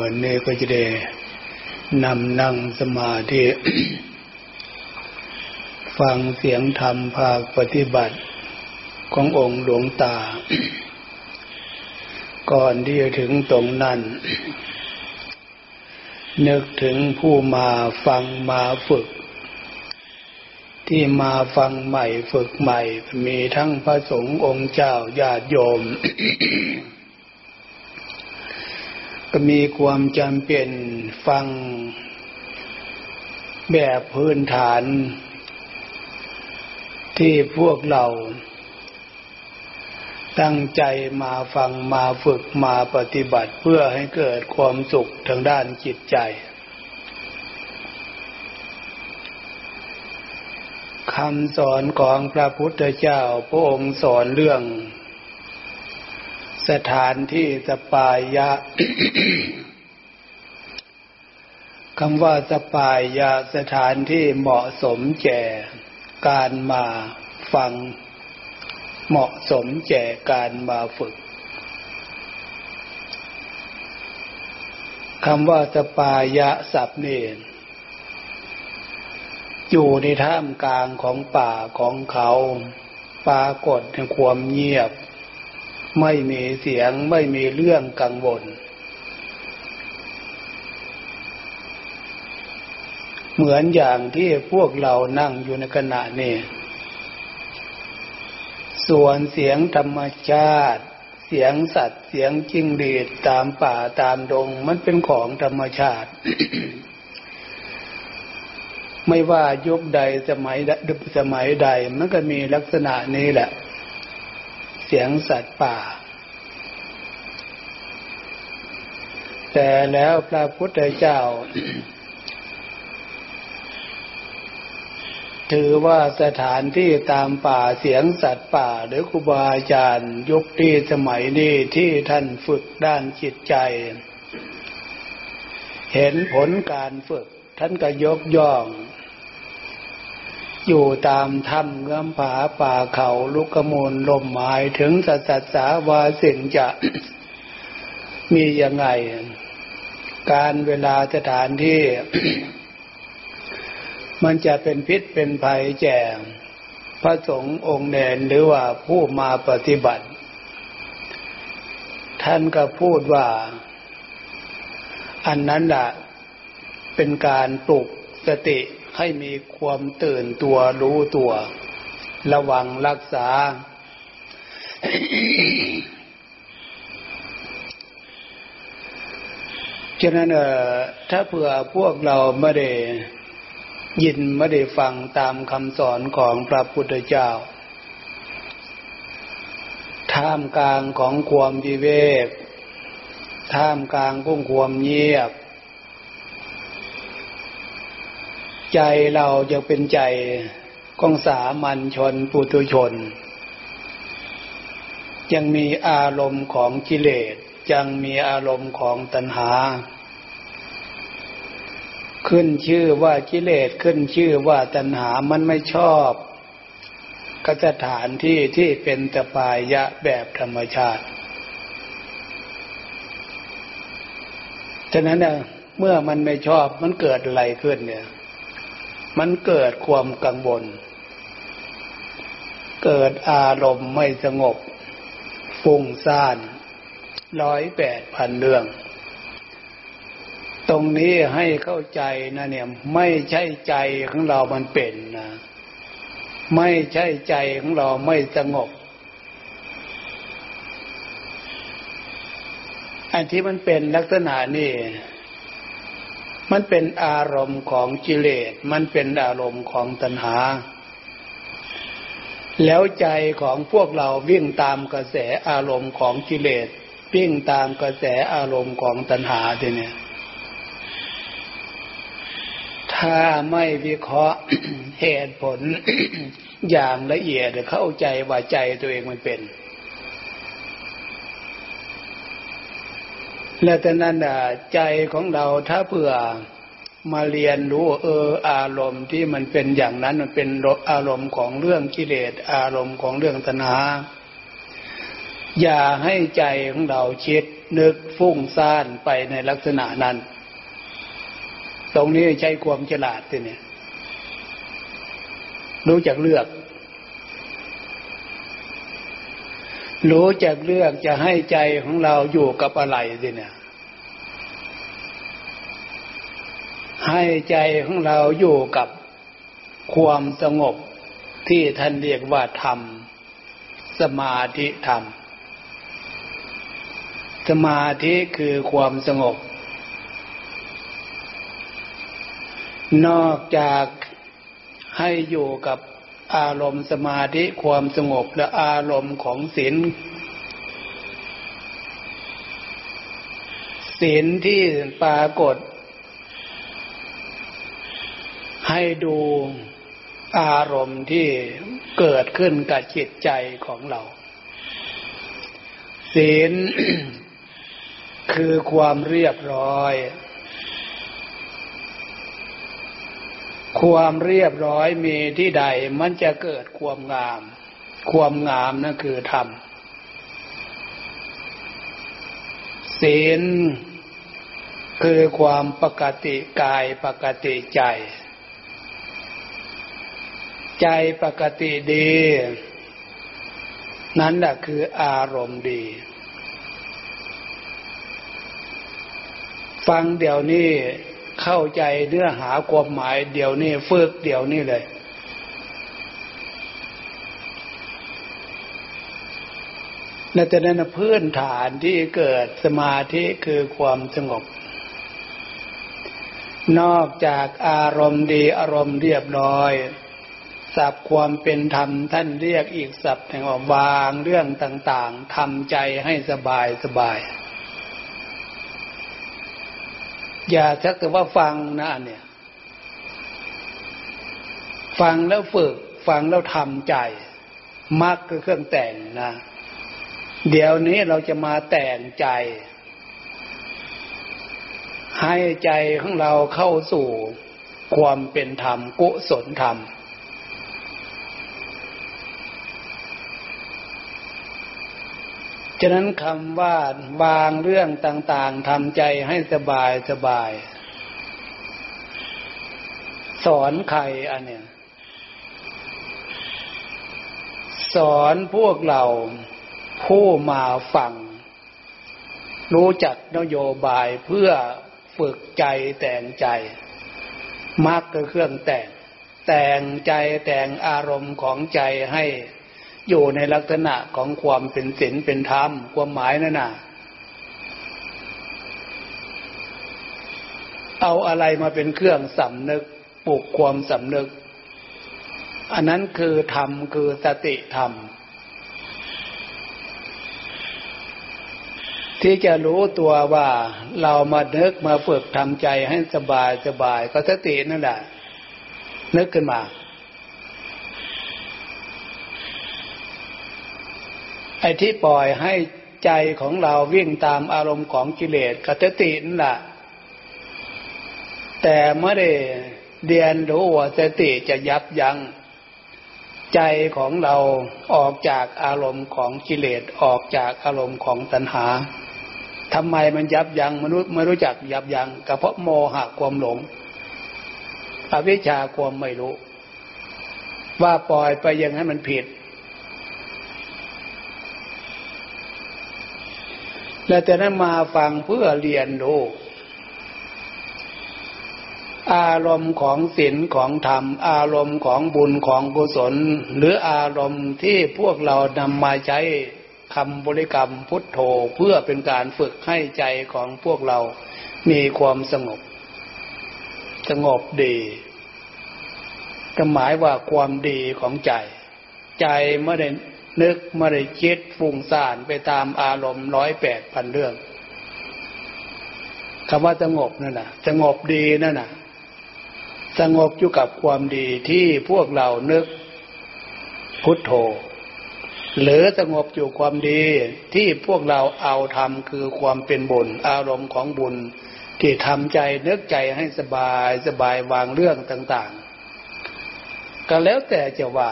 วันนี้ก็จะได้นำนั่งสมาธิฟังเสียงธรรมภาคปฏิบัติขององค์หลวงตา ก่อนที่จะถึงตรงนั้น นึกถึงผู้มาฟังมาฝึก ที่มาฟังใหม่ฝึกใหม่ มีทั้งพระสงฆ์องค์เจ้าญาติโยม ก็มีความจำเป็นฟังแบบพื้นฐาน ที่พวกเรา ตั้งใจมาฟังมาฝึกมาปฏิบัติเพื่อให้เกิดความสุขทางด้านจิตใจ คำสอนของพระพุทธเจ้าพระองค์สอนเรื่อง สถานที่สปายะคำว่าสปายะสถานที่เหมาะสมแก่การมาฟัง เหมาะสมแก่การมาฝึกคำว่าสปายะสับเนนอยู่ในท่ามกลางของป่าของเขา ปรากฏในความเงียบ ไม่มีเสียงไม่มีเรื่องกังวล เหมือนอย่างที่พวกเรานั่งอยู่ในขณะนี้ ส่วนเสียงธรรมชาติ เสียงสัตว์เสียงจิ้งหรีดตามป่าตามดง มันเป็นของธรรมชาติ ไม่ว่ายุคใดสมัยสมัยใดมันก็มีลักษณะนี้แหละ เสียงสัตว์ป่า แต่แล้วพระพุทธเจ้า ถือว่าสถานที่ตามป่าเสียงสัตว์ป่า หรือครูบาอาจารย์ยุคที่สมัยนี้ที่ท่านฝึกด้านจิตใจ เห็นผลการฝึกท่านก็ยกย่อง อยู่ตามถ้ำเงื้อมผาป่าเขาลุกมูลลมหมายถึงสัจสาวาสิ่งจะมียังไง การเวลาสถานที่ มันจะเป็นพิษเป็นภัยแก่พระสงฆ์องค์เนนหรือว่าผู้มาปฏิบัติ ท่านก็พูดว่า อันนั้นแหละเป็นการปลุกสติ ให้มีความตื่นตัวรู้ตัว ระวังรักษา ฉะนั้นเออถ้าเผื่อพวกเราไม่ได้ยินไม่ได้ฟังตามคำสอนของพระพุทธเจ้า ท่ามกลางของความวิเวก ท่ามกลางของความเงียบ ใจเราจะเป็นใจของสามัญชนปุถุชน ยังมีอารมณ์ของกิเลสยังมีอารมณ์ของตัณหา ขึ้นชื่อว่ากิเลสขึ้นชื่อว่าตัณหามันไม่ชอบกสถานที่ที่เป็นตปายะแบบธรรมชาติฉะนั้นเนี่ยเมื่อมันไม่ชอบมันเกิดอะไรขึ้นเนี่ย มันเกิดความกังวล เกิดอารมณ์ไม่สงบ ฟุ้งซ่านร้อยแปดพันเรื่อง ตรงนี้ให้เข้าใจนะเนี่ย ไม่ใช่ใจของเรามันเป็นนะไม่ใช่ใจของเราไม่สงบอันที่มันเป็นลักษณะนี่ มันเป็นอารมณ์ของกิเลส มันเป็นอารมณ์ของตัณหา แล้วใจของพวกเราวิ่งตามกระแสอารมณ์ของกิเลส วิ่งตามกระแสอารมณ์ของตัณหาทีเนี่ย ถ้าไม่วิเคราะห์เหตุผลอย่างละเอียดเข้าใจว่าใจตัวเองมันเป็น และแต่นั้นใจของเราถ้าเผื่อมาเรียนรู้เอออารมณ์ที่มันเป็นอย่างนั้นมันเป็นอารมณ์ของเรื่องกิเลสอารมณ์ของเรื่องตัณหาอย่าให้ใจของเราคิดนึกฟุ้งซ่านไปในลักษณะนั้น ตรงนี้ใช้ความฉลาดสิเนี่ยรู้จักเลือก รู้จักเลือกจะให้ใจของเราอยู่กับอะไรสิเนี่ยให้ใจของเราอยู่กับความสงบที่ท่านเรียกว่าธรรม สมาธิธรรม สมาธิคือความสงบ นอกจากให้อยู่กับ อารมณ์สมาธิความสงบและอารมณ์ของศีลศีลที่ปรากฏ ให้ดูอารมณ์ที่เกิดขึ้นกับจิตใจของเรา ศีลคือความเรียบร้อย ความเรียบร้อยมีที่ใดมันจะเกิดความงาม ความงามนั่นคือธรรมศีลคือความปกติกายปกติใจ ใจปกติดี นั่นแหละคืออารมณ์ดี ฟังเดี๋ยวนี้ เข้าใจเนื้อหาความหมายเดี๋ยวนี้ฝึกเดี๋ยวนี้เลย และแต่นั้นพื้นฐานที่เกิดสมาธิคือความสงบ นอกจากอารมณ์ดีอารมณ์เรียบร้อยสับความเป็นธรรมท่านเรียกอีกสับแห่งว่าวางเรื่องต่าง ๆทำใจให้สบายสบาย อย่าชักแต่ว่าฟังนะเนี่ย ฟังแล้วฝึก ฟังแล้วทำใจมักคือเครื่องแต่งนะ เดี๋ยวนี้เราจะมาแต่งใจ ให้ใจของเราเข้าสู่ความเป็นธรรมกุศลธรรม ฉะนั้นคำว่าวางเรื่องต่างๆทำใจให้สบายสบาย สอนใครอันเนี้ยสอนพวกเราผู้มาฟัง รู้จักนโยบายเพื่อฝึกใจแต่งใจมักก็เครื่องแต่ง แต่งใจแต่งอารมณ์ของใจให้ อยู่ในลักษณะของความเป็นศีลเป็นธรรมความหมายนั่นน่ะ เอาอะไรมาเป็นเครื่องสำนึกปลุกความสำนึก อันนั้นคือธรรมคือสติธรรม ที่จะรู้ตัวว่าเรามานึกมาฝึกทำใจให้สบายสบายก็สตินั่นแหละนึกขึ้นมา ไอ้ที่ปล่อยให้ใจของเราวิ่งตามอารมณ์ของกิเลสกัตตินั่นแหละแต่เมื่อได้เรียนรู้ว่าสติจะยับยัง้งใจของเราออกจากอารมณ์ของกิเลสออกจากอารมณ์ของตัณหาทำไมมันยับยัง้งมนุษย์ไม่รู้จักยับยัง้งก็เพราะโมหะความหลง อวิชชาความไม่รู้ ว่าปล่อยไปยังให้มันผิด แล้วแต่นั้นมาฟังเพื่อเรียนรู้อารมณ์ของศีลของธรรม อารมณ์ของบุญของกุศล หรืออารมณ์ที่พวกเรานำมาใช้คำบริกรรมพุทโธเพื่อเป็นการฝึกให้ใจของพวกเรา มีความสงบ สงบดีก็หมายว่าความดีของใจ ใจเมื่อได้ นึกไม่ได้คิดฟุ้งซ่านไปตามอารมณ์ร้อยแปดพันเรื่องคำว่าสงบนั่นน่ะสงบดีนั่นน่ะ สงบอยู่กับความดีที่พวกเรานึกพุทโธ หรือสงบอยู่ความดีที่พวกเราเอาทำคือความเป็นบุญ อารมณ์ของบุญ ที่ทำใจนึกใจให้สบายสบายวางเรื่องต่าง ๆ ก็แล้วแต่จะว่า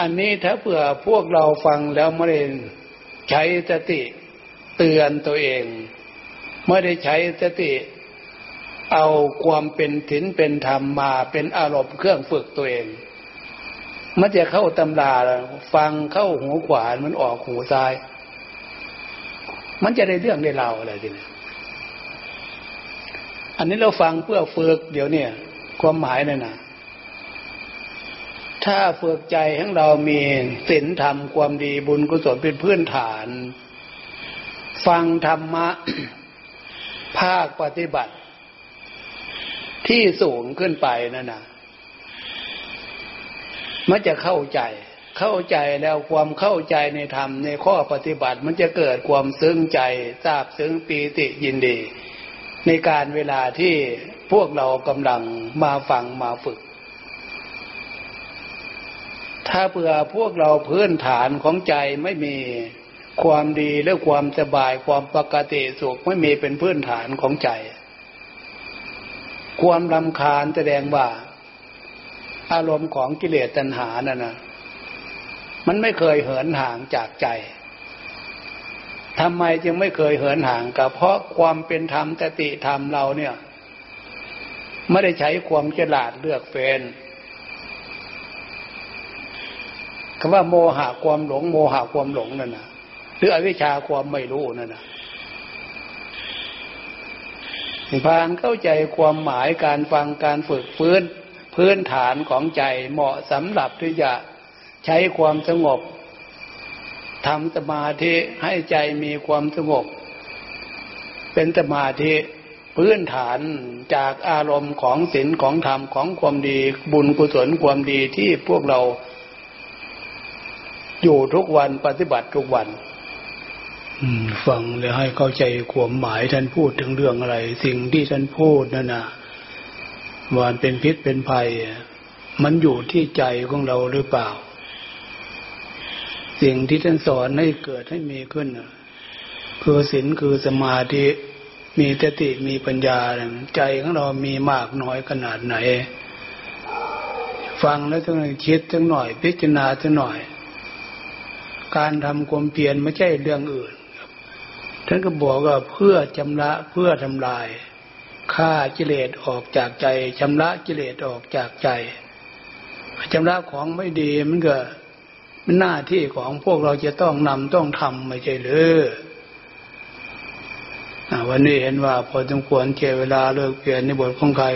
อันนี้ถ้าเผื่อพวกเราฟังแล้วไม่ได้ใช้สติเตือนตัวเองไม่ได้ใช้สติเอาความเป็นถินเป็นธรรมมาเป็นอารมณ์เครื่องฝึกตัวเอง มันจะเข้าตำราฟังเข้าหูขวามันออกหูซ้าย มันจะได้เรื่องได้เล่าอะไรทีนี้อันนี้เราฟังเพื่อฝึกเดี๋ยวเนี่ย ความหมายนั่นนะ ถ้าฝึกใจของเรามีศีลธรรมความดีบุญกุศลเป็นพื้นฐาน ฟังธรรมะ ภาคปฏิบัติ ที่สูงขึ้นไปนั่นนะมันจะเข้าใจ เข้าใจแล้วความเข้าใจในธรรมในข้อปฏิบัติ มันจะเกิดความซึ้งใจทราบซึ้งปีติยินดี ในการเวลาที่พวกเรากำลังมาฟังมาฝึก ถ้าเผื่อพวกเราพื้นฐานของใจไม่มีความดีและความสบายความปกติสุขไม่มีเป็นพื้นฐานของใจ ความลำคาญแสดงว่า อารมณ์ของกิเลสตัณหานั่นนะมันไม่เคยเหินห่างจากใจทำไมจึงไม่เคยเหินห่างกับ เพราะความเป็นธรรมตติธรรมเราเนี่ย ไม่ได้ใช้ความฉลาดเลือกเฟ้น คำว่าโมหะความหลง โมหะความหลงนั่นนะหรืออวิชชาความไม่รู้นั่นนะพานเข้าใจความหมายการฟังการฝึกพื้น พื้นฐานของใจเหมาะสำหรับที่จะใช้ความสงบทำสมาธิให้ใจมีความสงบ เป็นสมาธิพื้นฐานจากอารมณ์ของศีลของธรรมของความดีบุญกุศลความดีที่พวกเรา อยู่ทุกวันปฏิบัติทุกวันฟังแล้วให้เข้าใจความหมายท่านพูดถึงเรื่องอะไร สิ่งที่ท่านพูดนั่นนะวานเป็นพิษเป็นภัย มันอยู่ที่ใจของเราหรือเปล่า สิ่งที่ท่านสอนให้เกิดให้มีขึ้นคือศีลคือสมาธิมีสติมีปัญญา ใจของเรามีมากน้อยขนาดไหน ฟังแล้วต้องคิดจังหน่อย พิจารณาจังหน่อย การทำความเพียรไม่ใช่เรื่องอื่นท่านก็บอกว่าเพื่อชำระเพื่อทำลายฆ่ากิเลสออกจากใจชำระกิเลสออกจากใจชำระของไม่ดีมันก็มันหน้าที่ของพวกเราจะต้องนำต้องทำไม่ใช่หรือวันนี้เห็นว่าพอสมควรเจเวลาเลิกเปลี่ยนในบทของใคร